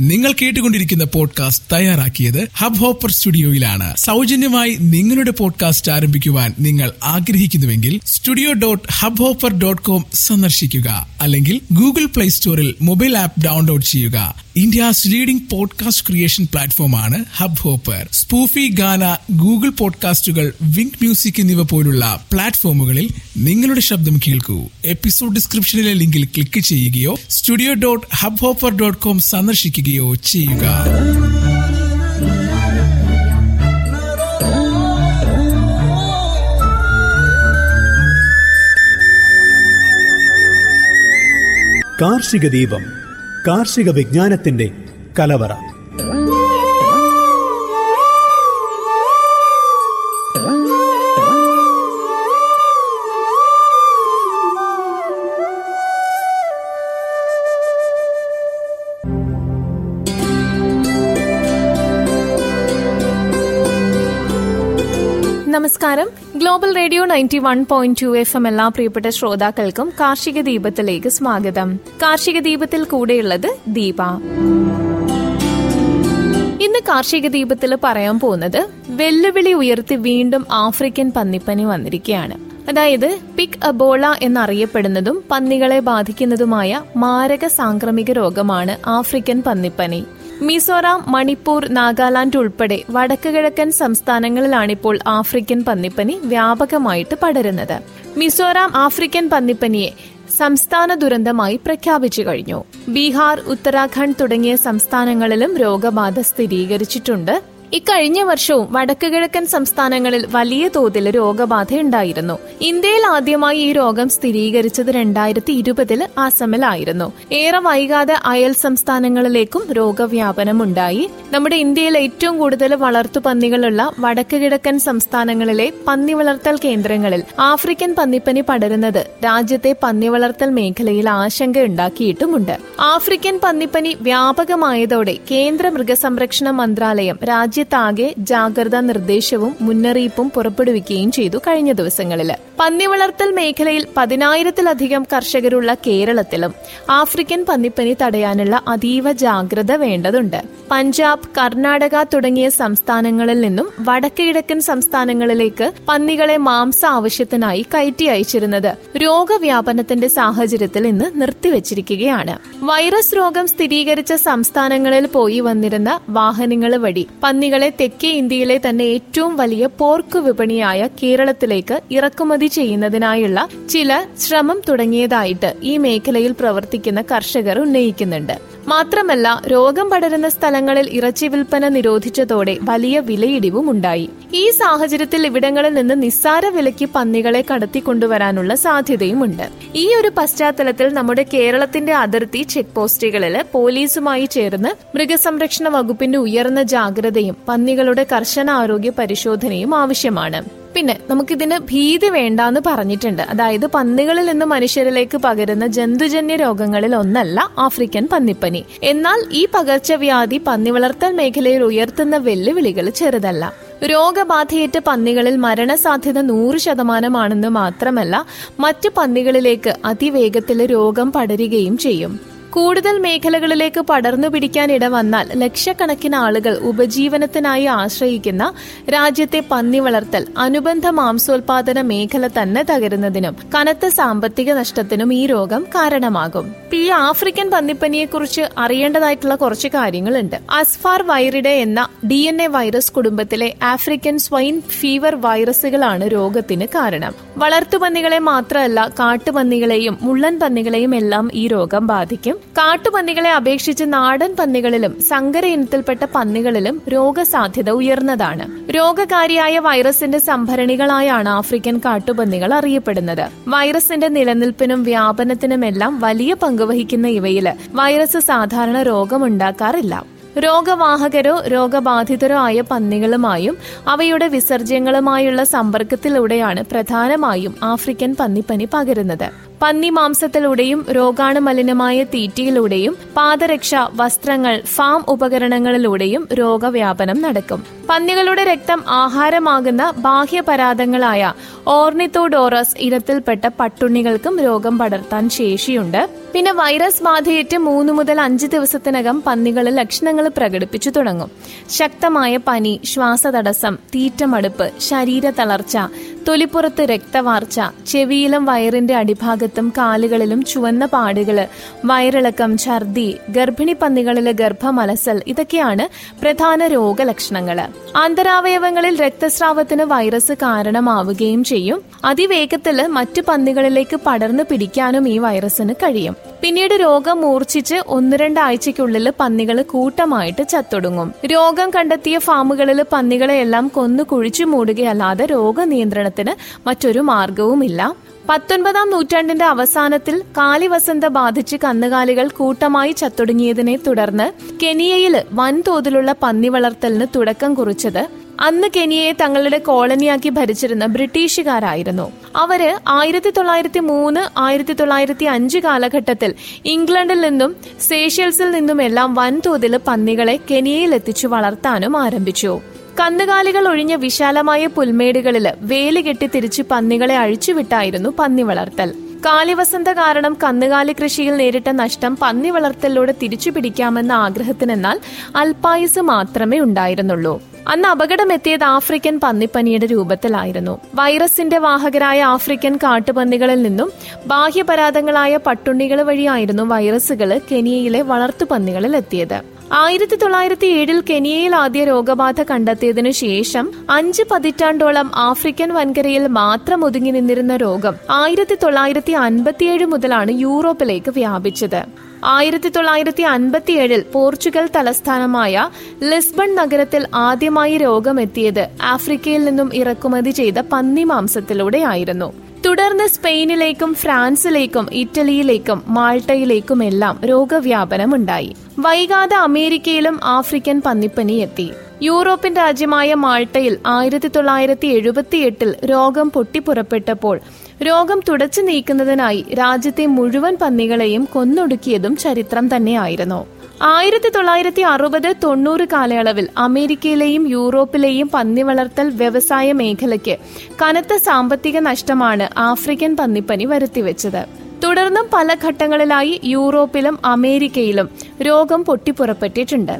നിങ്ങൾ കേട്ടുകൊണ്ടിരിക്കുന്ന പോഡ്കാസ്റ്റ് തയ്യാറാക്കിയത് ഹബ് ഹോപ്പർ സ്റ്റുഡിയോയിലാണ് സൗജന്യമായി നിങ്ങളുടെ പോഡ്കാസ്റ്റ് ആരംഭിക്കുവാൻ നിങ്ങൾ ആഗ്രഹിക്കുന്നുവെങ്കിൽ studio dot hub hopper dot com സന്ദർശിക്കുക. അല്ലെങ്കിൽ ഗൂഗിൾ പ്ലേ സ്റ്റോറിൽ മൊബൈൽ ആപ്പ് ഡൗൺലോഡ് ചെയ്യുക. ഇന്ത്യസ് ലീഡിംഗ് പോഡ്കാസ്റ്റ് ക്രിയേഷൻ പ്ലാറ്റ്ഫോമാണ് hub hopper Spotify Gaana Google പോഡ്കാസ്റ്റുകൾ wink music എന്നിവ പോലുള്ള പ്ലാറ്റ്ഫോമുകളിൽ നിങ്ങളുടെ ശബ്ദം കേൾക്കൂ. എപ്പിസോഡ് ഡിസ്ക്രിപ്ഷനിലെ ലിങ്കിൽ ക്ലിക്ക് ചെയ്യുകയോ studio dot hub hopper dot com സന്ദർശിക്കുകയോ ചെയ്യുക കാർഷിക ദീപം കാർഷിക വിജ്ഞാനത്തിന്റെ കലവറ. Global radio ninety one point two F M എല്ലാ പ്രിയപ്പെട്ട ശ്രോതാക്കൾക്കും കാർഷിക ദീപത്തിലേക്ക് സ്വാഗതം. കാർഷിക ദീപത്തിൽ കൂടെയുള്ളത് ദീപ. ഇന്ന് കാർഷിക ദീപത്തിൽ പറയാൻ പോകുന്നത് വെല്ലുവിളി ഉയർത്തി വീണ്ടും ആഫ്രിക്കൻ പന്നിപ്പനി വന്നിരിക്കുകയാണ്. അതായത് പിക് അബോള എന്നറിയപ്പെടുന്നതും പന്നികളെ ബാധിക്കുന്നതുമായ മാരക സാംക്രമിക രോഗമാണ് ആഫ്രിക്കൻ പന്നിപ്പനി. മിസോറാം മണിപ്പൂർ നാഗാലാൻഡ് ഉൾപ്പെടെ വടക്ക് കിഴക്കൻ സംസ്ഥാനങ്ങളിലാണിപ്പോൾ ആഫ്രിക്കൻ പന്നിപ്പനി വ്യാപകമായിട്ട് പടരുന്നത്. മിസോറാം ആഫ്രിക്കൻ പന്നിപ്പനിയെ സംസ്ഥാന ദുരന്തമായി പ്രഖ്യാപിച്ചു കഴിഞ്ഞു. ബീഹാർ ഉത്തരാഖണ്ഡ് തുടങ്ങിയ സംസ്ഥാനങ്ങളിലും രോഗബാധ സ്ഥിരീകരിച്ചിട്ടുണ്ട്. ഇക്കഴിഞ്ഞ വർഷവും വടക്കു കിഴക്കൻ സംസ്ഥാനങ്ങളിൽ വലിയ തോതിൽ രോഗബാധയുണ്ടായിരുന്നു. ഇന്ത്യയിൽ ആദ്യമായി ഈ രോഗം സ്ഥിരീകരിച്ചത് രണ്ടായിരത്തി ഇരുപതിൽ ആസമിലായിരുന്നു. ഏറെ വൈകാതെ അയൽ സംസ്ഥാനങ്ങളിലേക്കും രോഗവ്യാപനമുണ്ടായി. നമ്മുടെ ഇന്ത്യയിൽ ഏറ്റവും കൂടുതൽ വളർത്തുപന്നികളുള്ള വടക്കു കിഴക്കൻ സംസ്ഥാനങ്ങളിലെ പന്നി വളർത്തൽ കേന്ദ്രങ്ങളിൽ ആഫ്രിക്കൻ പന്നിപ്പനി പടരുന്നത് രാജ്യത്തെ പന്നി വളർത്തൽ മേഖലയിൽ ആശങ്ക ഉണ്ടാക്കിയിട്ടുമുണ്ട് ആഫ്രിക്കൻ പന്നിപ്പനി വ്യാപകമായതോടെ കേന്ദ്ര മൃഗസംരക്ഷണ മന്ത്രാലയം രാജ്യത്താകെ ജാഗ്രതാ നിർദ്ദേശവും മുന്നറിയിപ്പും പുറപ്പെടുവിക്കുകയും ചെയ്തു കഴിഞ്ഞ ദിവസങ്ങളിൽ പന്നി വളർത്തൽ മേഖലയിൽ പതിനായിരത്തിലധികം കർഷകരുള്ള കേരളത്തിലും ആഫ്രിക്കൻ പന്നിപ്പനി തടയാനുള്ള അതീവ ജാഗ്രത വേണ്ടതുണ്ട്. പഞ്ചാബ് കർണാടക തുടങ്ങിയ സംസ്ഥാനങ്ങളിൽ നിന്നും വടക്ക് കിഴക്കൻ സംസ്ഥാനങ്ങളിലേക്ക് പന്നികളെ മാംസ ആവശ്യത്തിനായി കയറ്റി അയച്ചിരുന്നത് രോഗവ്യാപനത്തിന്റെ സാഹചര്യത്തിൽ ഇന്ന് നിർത്തിവച്ചിരിക്കുകയാണ്. വൈറസ് രോഗം സ്ഥിരീകരിച്ച സംസ്ഥാനങ്ങളിൽ പോയി വന്നിരുന്ന വാഹനങ്ങൾ വഴി പന്നികളെ തെക്കേ ഇന്ത്യയിലെ തന്നെ ഏറ്റവും വലിയ പോർക്ക് വിപണിയായ കേരളത്തിലേക്ക് ഇറക്കുമതി ചെയ്യുന്നതിനായുള്ള ചില ശ്രമം തുടങ്ങിയതായിട്ട് ഈ മേഖലയിൽ പ്രവർത്തിക്കുന്ന കർഷകർ ഉന്നയിക്കുന്നുണ്ട്. മാത്രമല്ല രോഗം പടരുന്ന സ്ഥലങ്ങളിൽ ഇറച്ചി വിൽപ്പന നിരോധിച്ചതോടെ വലിയ വിലയിടിവും ഉണ്ടായി ഈ സാഹചര്യത്തിൽ ഇവിടങ്ങളിൽ നിന്ന് നിസ്സാര വിലയ്ക്ക് പന്നികളെ കടത്തിക്കൊണ്ടുവരാനുള്ള സാധ്യതയുമുണ്ട്. ഈ ഒരു പശ്ചാത്തലത്തിൽ നമ്മുടെ കേരളത്തിന്റെ അതിർത്തി ചെക്ക് പോസ്റ്റുകളിൽ പോലീസുമായി ചേർന്ന് മൃഗസംരക്ഷണ വകുപ്പിന്റെ ഉയർന്ന ജാഗ്രതയും പന്നികളുടെ കർശന ആരോഗ്യ പരിശോധനയും ആവശ്യമാണ്. പിന്നെ നമുക്കിതിന് ഭീതി വേണ്ടാന്ന് പറഞ്ഞിട്ടുണ്ട്. അതായത് പന്നികളിൽ നിന്ന് മനുഷ്യരിലേക്ക് പകരുന്ന ജന്തുജന്യ രോഗങ്ങളിൽ ഒന്നല്ല ആഫ്രിക്കൻ പന്നിപ്പനി. എന്നാൽ ഈ പകർച്ചവ്യാധി പന്നി വളർത്തൽ മേഖലയിൽ ഉയർത്തുന്ന വെല്ലുവിളികൾ ചെറുതല്ല. രോഗബാധയേറ്റ പന്നികളിൽ മരണസാധ്യത നൂറ് ശതമാനമാണെന്ന് മാത്രമല്ല മറ്റു പന്നികളിലേക്ക് അതിവേഗത്തിൽ രോഗം പടരുകയും ചെയ്യും. കൂടുതൽ മേഖലകളിലേക്ക് പടർന്നു പിടിക്കാൻ ഇടവന്നാൽ ലക്ഷക്കണക്കിന് ആളുകൾ ഉപജീവനത്തിനായി ആശ്രയിക്കുന്ന രാജ്യത്തെ പന്നി വളർത്തൽ അനുബന്ധ മാംസോൽപാദന മേഖല തന്നെ തകരുന്നതിനും കനത്ത സാമ്പത്തിക നഷ്ടത്തിനും ഈ രോഗം കാരണമാകും. ഈ ആഫ്രിക്കൻ പന്നിപ്പനിയെക്കുറിച്ച് അറിയേണ്ടതായിട്ടുള്ള കുറച്ച് കാര്യങ്ങളുണ്ട്. അസ്ഫാർ വൈറിഡെ എന്ന ഡി എൻ എ വൈറസ് കുടുംബത്തിലെ ആഫ്രിക്കൻ സ്വൈൻ ഫീവർ വൈറസുകളാണ് രോഗത്തിന് കാരണം. വളർത്തുപന്നികളെ മാത്രമല്ല കാട്ടുപന്നികളെയും മുള്ളൻ പന്നികളെയും എല്ലാം ഈ രോഗം ബാധിക്കും. കാട്ടുപന്നികളെ അപേക്ഷിച്ച് നാടൻ പന്നികളിലും സങ്കര ഇനത്തിൽപ്പെട്ട പന്നികളിലും രോഗസാധ്യത ഉയർന്നതാണ്. രോഗകാരിയായ വൈറസിന്റെ സംഭരണികളായാണ് ആഫ്രിക്കൻ കാട്ടുപന്നികൾ അറിയപ്പെടുന്നത്. വൈറസിന്റെ നിലനിൽപ്പിനും വ്യാപനത്തിനുമെല്ലാം വലിയ പങ്കുവഹിക്കുന്ന ഇവയിൽ വൈറസ് സാധാരണ രോഗമുണ്ടാക്കാറില്ല. രോഗവാഹകരോ രോഗബാധിതരോ ആയ പന്നികളുമായും അവയുടെ വിസർജ്യങ്ങളുമായുള്ള സമ്പർക്കത്തിലൂടെയാണ് പ്രധാനമായും ആഫ്രിക്കൻ പന്നിപ്പനി പകരുന്നത്. പന്നി മാംസത്തിലൂടെയും രോഗാണു മലിനമായ തീറ്റയിലൂടെയും പാദരക്ഷ വസ്ത്രങ്ങൾ ഫാം ഉപകരണങ്ങളിലൂടെയും രോഗവ്യാപനം നടക്കും. പന്നികളുടെ രക്തം ആഹാരമാകുന്ന ബാഹ്യപരാധങ്ങളായ ഓർണിത്തോഡോറസ് ഇനത്തിൽപ്പെട്ട പട്ടുണ്ണികൾക്കും രോഗം പടർത്താൻ ശേഷിയുണ്ട്. പിന്നെ വൈറസ് ബാധയേറ്റ് മൂന്ന് മുതൽ അഞ്ച് ദിവസത്തിനകം പന്നികൾ ലക്ഷണങ്ങൾ പ്രകടിപ്പിച്ചു തുടങ്ങും. ശക്തമായ പനി ശ്വാസതടസ്സം തീറ്റമടുപ്പ് ശരീര തളർച്ച തൊലിപ്പുറത്ത് രക്തവാർച്ച ചെവിയിലും വയറിന്റെ അടിഭാഗത്തും കാലുകളിലും ചുവന്ന പാടുകൾ. വയറിളക്കം ഛർദി ഗർഭിണി പന്നികളിലെ ഗർഭമലസൽ ഇതൊക്കെയാണ് പ്രധാന രോഗലക്ഷണങ്ങൾ ആന്തരാവയവങ്ങളിൽ രക്തസ്രാവത്തിന് വൈറസ് കാരണമാവുകയും ചെയ്യും. അതിവേഗത്തിൽ മറ്റു പന്നികളിലേക്ക് പടർന്നു പിടിക്കാനും ഈ വൈറസിന് കഴിയും. പിന്നീട് രോഗം മൂർച്ഛിച്ച് ഒന്ന് രണ്ടാഴ്ചയ്ക്കുള്ളിൽ പന്നികൾ കൂട്ടമായിട്ട് ചത്തൊടുങ്ങും. രോഗം കണ്ടെത്തിയ ഫാമുകളിൽ പന്നികളെയെല്ലാം കൊന്നു കുഴിച്ചു മൂടുകയല്ലാതെ രോഗനിയന്ത്രണത്തിന് മറ്റൊരു മാർഗവുമില്ല പത്തൊൻപതാം നൂറ്റാണ്ടിന്റെ അവസാനത്തിൽ കാലിവസന്ത ബാധിച്ച് കന്നുകാലികൾ കൂട്ടമായി ചത്തൊടുങ്ങിയതിനെ തുടർന്ന് കെനിയയിൽ വൻതോതിലുള്ള പന്നി വളർത്തലിന് തുടക്കം കുറിച്ചത് അന്ന് കെനിയയെ തങ്ങളുടെ കോളനിയാക്കി ഭരിച്ചിരുന്ന ബ്രിട്ടീഷുകാരായിരുന്നു. അവർ ആയിരത്തി തൊള്ളായിരത്തി മൂന്ന് ആയിരത്തി തൊള്ളായിരത്തി അഞ്ച് കാലഘട്ടത്തിൽ ഇംഗ്ലണ്ടിൽ നിന്നും സേഷ്യൽസിൽ നിന്നുമെല്ലാം വൻതോതിൽ പന്നികളെ കെനിയയിൽ എത്തിച്ചു വളർത്താനും ആരംഭിച്ചു. കന്നുകാലികൾ ഒഴിഞ്ഞ വിശാലമായ പുൽമേടുകളിൽ വേലി കെട്ടി തിരിച്ച് പന്നികളെ അഴിച്ചുവിട്ടായിരുന്നു പന്നി വളർത്തൽ. കാലിവസന്ത കാരണം കന്നുകാലി കൃഷിയിൽ നേരിട്ട നഷ്ടം പന്നി വളർത്തലിലൂടെ തിരിച്ചു പിടിക്കാമെന്ന ആഗ്രഹത്തിനെന്നാൽ അൽപായുസ് മാത്രമേ ഉണ്ടായിരുന്നുള്ളൂ. അന്ന് അപകടമെത്തിയത് ആഫ്രിക്കൻ പന്നിപ്പനിയുടെ രൂപത്തിലായിരുന്നു. വൈറസിന്റെ വാഹകരായ ആഫ്രിക്കൻ കാട്ടുപന്നികളിൽ നിന്നും ബാഹ്യപരാധങ്ങളായ പട്ടുണ്ണികൾ വഴിയായിരുന്നു വൈറസുകൾ കെനിയയിലെ വളർത്തുപന്നികളിൽ എത്തിയത് ആയിരത്തി തൊള്ളായിരത്തി ഏഴിൽ കെനിയയിൽ ആദ്യ രോഗബാധ കണ്ടെത്തിയതിനു ശേഷം അഞ്ച് പതിറ്റാണ്ടോളം ആഫ്രിക്കൻ വൻകരയിൽ മാത്രം ഒതുങ്ങി നിന്നിരുന്ന രോഗം ആയിരത്തി തൊള്ളായിരത്തി അൻപത്തിയേഴ് മുതലാണ് യൂറോപ്പിലേക്ക് വ്യാപിച്ചത്. ആയിരത്തി തൊള്ളായിരത്തി അൻപത്തിയേഴിൽ പോർച്ചുഗൽ തലസ്ഥാനമായ ലിസ്ബൺ നഗരത്തിൽ ആദ്യമായി രോഗമെത്തിയത് ആഫ്രിക്കയിൽ നിന്നും ഇറക്കുമതി ചെയ്ത പന്നി മാംസത്തിലൂടെയായിരുന്നു. തുടർന്ന് സ്പെയിനിലേക്കും ഫ്രാൻസിലേക്കും ഇറ്റലിയിലേക്കും മാൾട്ടയിലേക്കുമെല്ലാം രോഗവ്യാപനമുണ്ടായി. വൈകാതെ അമേരിക്കയിലും ആഫ്രിക്കൻ പന്നിപ്പനി എത്തി. യൂറോപ്യൻ രാജ്യമായ മാൾട്ടയിൽ ആയിരത്തി തൊള്ളായിരത്തി എഴുപത്തിയെട്ടിൽ രോഗം പൊട്ടിപ്പുറപ്പെട്ടപ്പോൾ രോഗം തുടച്ചു നീക്കുന്നതിനായി രാജ്യത്തെ മുഴുവൻ പന്നികളെയും കൊന്നൊടുക്കിയതും ചരിത്രം തന്നെയായിരുന്നു. ആയിരത്തി തൊള്ളായിരത്തി അറുപത് തൊണ്ണൂറ് കാലയളവിൽ അമേരിക്കയിലെയും യൂറോപ്പിലെയും പന്നി വളർത്തൽ വ്യവസായ മേഖലയ്ക്ക് കനത്ത സാമ്പത്തിക നഷ്ടമാണ് ആഫ്രിക്കൻ പന്നിപ്പനി വരുത്തിവെച്ചത്. തുടർന്നും പല ഘട്ടങ്ങളിലായി യൂറോപ്പിലും അമേരിക്കയിലും രോഗം പൊട്ടിപ്പുറപ്പെട്ടിട്ടുണ്ട്.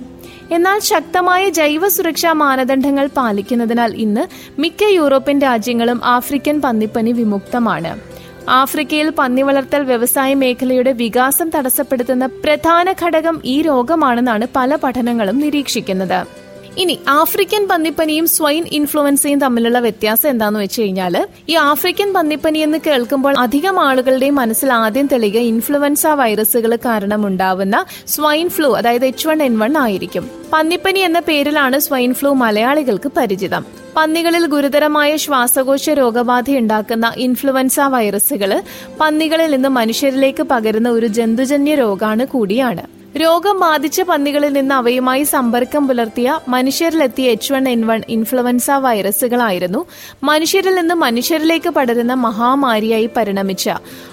എന്നാൽ ശക്തമായ ജൈവ സുരക്ഷാ മാനദണ്ഡങ്ങൾ പാലിക്കുന്നതിനാൽ ഇന്ന് മിക്ക യൂറോപ്യൻ രാജ്യങ്ങളും ആഫ്രിക്കൻ പന്നിപ്പനി വിമുക്തമാണ്. ആഫ്രിക്കയിൽ പന്നി വളർത്തൽ വ്യവസായ മേഖലയുടെ വികാസം തടസ്സപ്പെടുത്തുന്ന പ്രധാന ഘടകം ഈ രോഗമാണെന്നാണ് പല പഠനങ്ങളും നിരീക്ഷിക്കുന്നത്. ഇനി ആഫ്രിക്കൻ പന്നിപ്പനിയും സ്വൈൻ ഇൻഫ്ലുവൻസയും തമ്മിലുള്ള വ്യത്യാസം എന്താന്ന് വെച്ച് കഴിഞ്ഞാൽ ഈ ആഫ്രിക്കൻ പന്നിപ്പനി എന്ന് കേൾക്കുമ്പോൾ അധികം ആളുകളുടെയും മനസ്സിൽ ആദ്യം തെളിയുക ഇൻഫ്ലുവൻസ വൈറസുകൾ കാരണം ഉണ്ടാവുന്ന സ്വൈൻ ഫ്ലൂ അതായത് എച്ച് വൺ എൻ വൺ ആയിരിക്കും. പന്നിപ്പനി എന്ന പേരിലാണ് സ്വൈൻ ഫ്ലൂ മലയാളികൾക്ക് പരിചിതം. പന്നികളിൽ ഗുരുതരമായ ശ്വാസകോശ രോഗബാധ ഉണ്ടാക്കുന്ന ഇൻഫ്ലുവൻസ വൈറസുകൾ പന്നികളിൽ നിന്ന് മനുഷ്യരിലേക്ക് പകരുന്ന ഒരു ജന്തുജന്യ രോഗാണ് കൂടിയാണ്. രോഗം ബാധിച്ച പന്നികളിൽ നിന്ന് അവയുമായി സമ്പർക്കം പുലർത്തിയ മനുഷ്യരിലെത്തിയ H one N one influenza വൈറസുകളായിരുന്നു മനുഷ്യരിൽ നിന്ന് മനുഷ്യരിലേക്ക് പടരുന്ന മഹാമാരിയായി പരിണമിച്ച.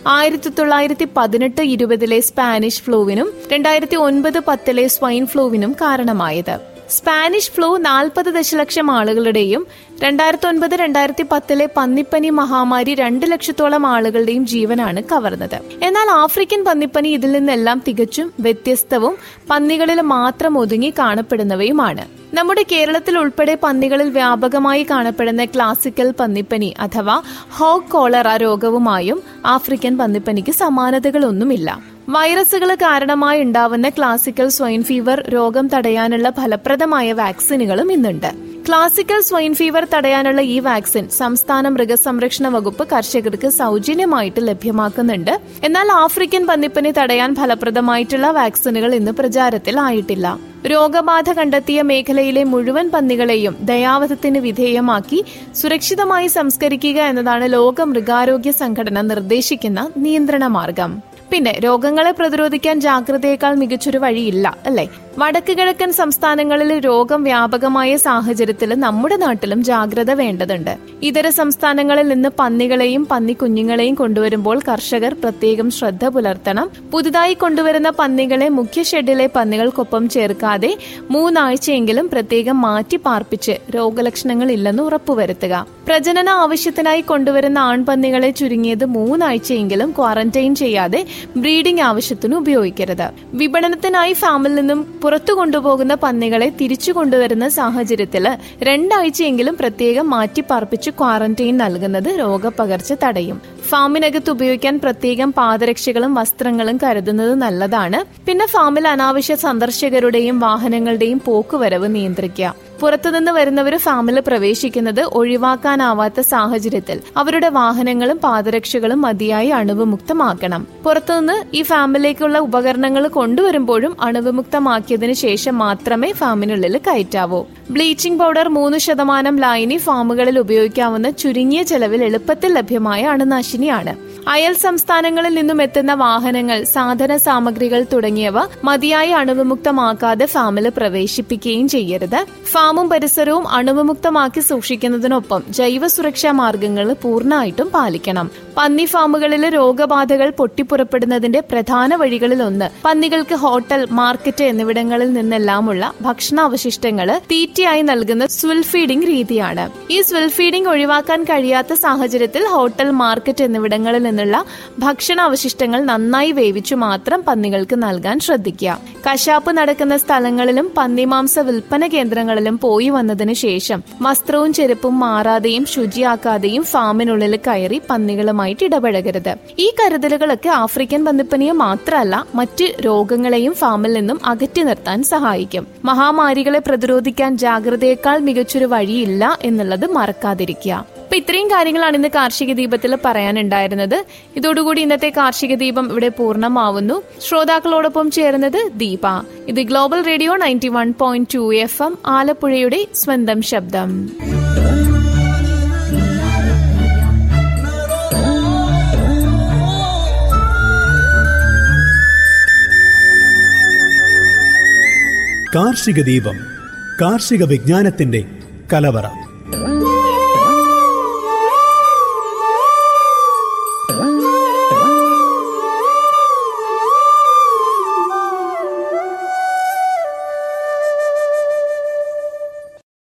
ആയിരത്തി തൊള്ളായിരത്തി പതിനെട്ട് ഇരുപതിലെ സ്പാനിഷ് ഫ്ലൂവിനും രണ്ടായിരത്തി ഒൻപത് പത്തിലെ സ്വൈൻ ഫ്ലൂവിനും കാരണമായത്. സ്പാനിഷ് ഫ്ലൂ നാൽപ്പത് ദശലക്ഷം ആളുകളുടെയും രണ്ടായിരത്തി ഒൻപത് രണ്ടായിരത്തി പത്തിലെ പന്നിപ്പനി മഹാമാരി രണ്ട് ലക്ഷത്തോളം ആളുകളുടെയും ജീവനാണ് കവർന്നത്. എന്നാൽ ആഫ്രിക്കൻ പന്നിപ്പനി ഇതിൽ നിന്നെല്ലാം തികച്ചും വ്യത്യസ്തവും പന്നികളിൽ മാത്രം ഒതുങ്ങി കാണപ്പെടുന്നവയുമാണ്. നമ്മുടെ കേരളത്തിൽ ഉൾപ്പെടെ പന്നികളിൽ വ്യാപകമായി കാണപ്പെടുന്ന ക്ലാസിക്കൽ പന്നിപ്പനി അഥവാ ഹോഗ് കോളറ രോഗവുമായും ആഫ്രിക്കൻ പന്നിപ്പനിക്ക് സമാനതകളൊന്നുമില്ല. വൈറസുകൾ കാരണമായി ഉണ്ടാവുന്ന ക്ലാസിക്കൽ സ്വൈൻ ഫീവർ രോഗം തടയാനുള്ള ഫലപ്രദമായ വാക്സിനുകളും ഇന്നുണ്ട്. ക്ലാസിക്കൽ സ്വൈൻ ഫീവർ തടയാനുള്ള ഈ വാക്സിൻ സംസ്ഥാന മൃഗസംരക്ഷണ വകുപ്പ് കർഷകർക്ക് സൗജന്യമായിട്ട് ലഭ്യമാക്കുന്നുണ്ട്. എന്നാൽ ആഫ്രിക്കൻ പന്നിപ്പനി തടയാൻ ഫലപ്രദമായിട്ടുള്ള വാക്സിനുകൾ ഇന്ന് പ്രചാരത്തിൽ ആയിട്ടില്ല രോഗബാധ കണ്ടെത്തിയ മേഖലയിലെ മുഴുവൻ പന്നികളെയും ദയാവധത്തിന് വിധേയമാക്കി സുരക്ഷിതമായി സംസ്കരിക്കുക എന്നതാണ് ലോക മൃഗാരോഗ്യ സംഘടന നിർദ്ദേശിക്കുന്ന നിയന്ത്രണ മാർഗം പിന്നെ രോഗങ്ങളെ പ്രതിരോധിക്കാൻ ജാഗ്രതയേക്കാൾ മികച്ചൊരു വഴിയില്ല അല്ലെ? വടക്ക് കിഴക്കൻ സംസ്ഥാനങ്ങളിൽ രോഗം വ്യാപകമായ സാഹചര്യത്തിൽ നമ്മുടെ നാട്ടിലും ജാഗ്രത വേണ്ടതുണ്ട്. ഇതര സംസ്ഥാനങ്ങളിൽ നിന്ന് പന്നികളെയും പന്നി കുഞ്ഞുങ്ങളെയും കൊണ്ടുവരുമ്പോൾ കർഷകർ പ്രത്യേകം ശ്രദ്ധ പുലർത്തണം. പുതുതായി കൊണ്ടുവരുന്ന പന്നികളെ മുഖ്യ ഷെഡിലെ പന്നികൾക്കൊപ്പം ചേർക്കാതെ മൂന്നാഴ്ചയെങ്കിലും പ്രത്യേകം മാറ്റി പാർപ്പിച്ച് രോഗലക്ഷണങ്ങൾ ഇല്ലെന്ന് ഉറപ്പുവരുത്തുക. പ്രജനന ആവശ്യത്തിനായി കൊണ്ടുവരുന്ന ആൺപന്നികളെ ചുരുങ്ങിയത് മൂന്നാഴ്ചയെങ്കിലും ക്വാറന്റൈൻ ചെയ്യാതെ ബ്രീഡിംഗ് ആവശ്യത്തിന് ഉപയോഗിക്കരുത്. വിപണനത്തിനായി ഫാമിൽ നിന്നും പുറത്തു കൊണ്ടുപോകുന്ന പന്നികളെ തിരിച്ചു കൊണ്ടുവരുന്ന സാഹചര്യത്തിൽ രണ്ടാഴ്ചയെങ്കിലും പ്രത്യേകം മാറ്റി പാർപ്പിച്ച് ക്വാറന്റൈൻ നൽകുന്നത് രോഗപകർച്ച തടയും. ഫാമിനകത്ത് ഉപയോഗിക്കാൻ പ്രത്യേകം പാദരക്ഷകളും വസ്ത്രങ്ങളും കരുതുന്നത് നല്ലതാണ്. പിന്നെ ഫാമിൽ അനാവശ്യ സന്ദർശകരുടെയും വാഹനങ്ങളുടെയും പോക്കുവരവ് നിയന്ത്രിക്കുക. പുറത്തുനിന്ന് വരുന്നവർ ഫാമിൽ പ്രവേശിക്കുന്നത് ഒഴിവാക്കാനാവാത്ത സാഹചര്യത്തിൽ അവരുടെ വാഹനങ്ങളും പാദരക്ഷകളും മതിയായി അണുവിമുക്തമാക്കണം. പുറത്തുനിന്ന് ഈ ഫാമിലേക്കുള്ള ഉപകരണങ്ങൾ കൊണ്ടുവരുമ്പോഴും അണുവിമുക്തമാക്കിയതിനു ശേഷം മാത്രമേ ഫാമിനുള്ളിൽ കയറ്റാവൂ. ബ്ലീച്ചിംഗ് പൗഡർ മൂന്ന് ശതമാനം ലൈനി ഫാമുകളിൽ ഉപയോഗിക്കാവുന്ന ചുരുങ്ങിയ ചെലവിൽ എളുപ്പത്തിൽ ലഭ്യമായ അണുനാശിനിയാണ്. അയൽ സംസ്ഥാനങ്ങളിൽ നിന്നും എത്തുന്ന വാഹനങ്ങൾ സാധന സാമഗ്രികൾ തുടങ്ങിയവ മതിയായി അണുവിമുക്തമാക്കാതെ ഫാമിൽ പ്രവേശിപ്പിക്കുകയും ചെയ്യരുത്. ഫാമും പരിസരവും അണുവിമുക്തമാക്കി സൂക്ഷിക്കുന്നതിനൊപ്പം ജൈവ സുരക്ഷാ മാർഗങ്ങൾ പൂർണമായിട്ടും പാലിക്കണം. പന്നി ഫാമുകളിലെ രോഗബാധകൾ പൊട്ടിപ്പുറപ്പെടുന്നതിന്റെ പ്രധാന വഴികളിലൊന്ന് പന്നികൾക്ക് ഹോട്ടൽ മാർക്കറ്റ് എന്നിവിടങ്ങളിൽ നിന്നെല്ലാമുള്ള ഭക്ഷണാവശിഷ്ടങ്ങൾ തീറ്റയായി നൽകുന്ന സ്വിൽ ഫീഡിംഗ് രീതിയാണ്. ഈ സ്വിൽ ഫീഡിംഗ് ഒഴിവാക്കാൻ കഴിയാത്ത സാഹചര്യത്തിൽ ഹോട്ടൽ മാർക്കറ്റ് എന്നിവിടങ്ങളിൽ നിന്നുള്ള ഭക്ഷണാവശിഷ്ടങ്ങൾ നന്നായി വേവിച്ചു മാത്രം പന്നികൾക്ക് നൽകാൻ ശ്രദ്ധിക്കുക. കശാപ്പ് നടക്കുന്ന സ്ഥലങ്ങളിലും പന്നിമാംസ വിൽപ്പന കേന്ദ്രങ്ങളിലും പോയി വന്നതിനു ശേഷം വസ്ത്രവും ചെരുപ്പും മാറാതെയും ശുചിയാക്കാതെയും ഫാമിനുള്ളിൽ കയറി പന്നികളുമായിട്ട് ഇടപഴകരുത്. ഈ കരുതലുകളൊക്കെ ആഫ്രിക്കൻ പന്നിപ്പനിയെ മാത്രമല്ല മറ്റ് രോഗങ്ങളെയും ഫാമിൽ നിന്നും അകറ്റി നിർത്താൻ സഹായിക്കും. മഹാമാരികളെ പ്രതിരോധിക്കാൻ ജാഗ്രതയേക്കാൾ മികച്ചൊരു വഴിയില്ല എന്നുള്ളത് മറക്കാതിരിക്കുക. അപ്പൊ ഇത്രയും കാര്യങ്ങളാണ് ഇന്ന് കാർഷിക ദീപത്തിൽ പറയാനുണ്ടായിരുന്നത്. ഇതോടുകൂടി ഇന്നത്തെ കാർഷിക ദീപം ഇവിടെ പൂർണമാവുന്നു. ശ്രോതാക്കളോടൊപ്പം ചേർന്നത് ദീപ. ഇത് global radio ninety one point two F M ആലപ്പുഴയുടെ സ്വന്തം ശബ്ദം. കാർഷിക ദീപം കാർഷിക വിജ്ഞാനത്തിന്റെ കലവറ.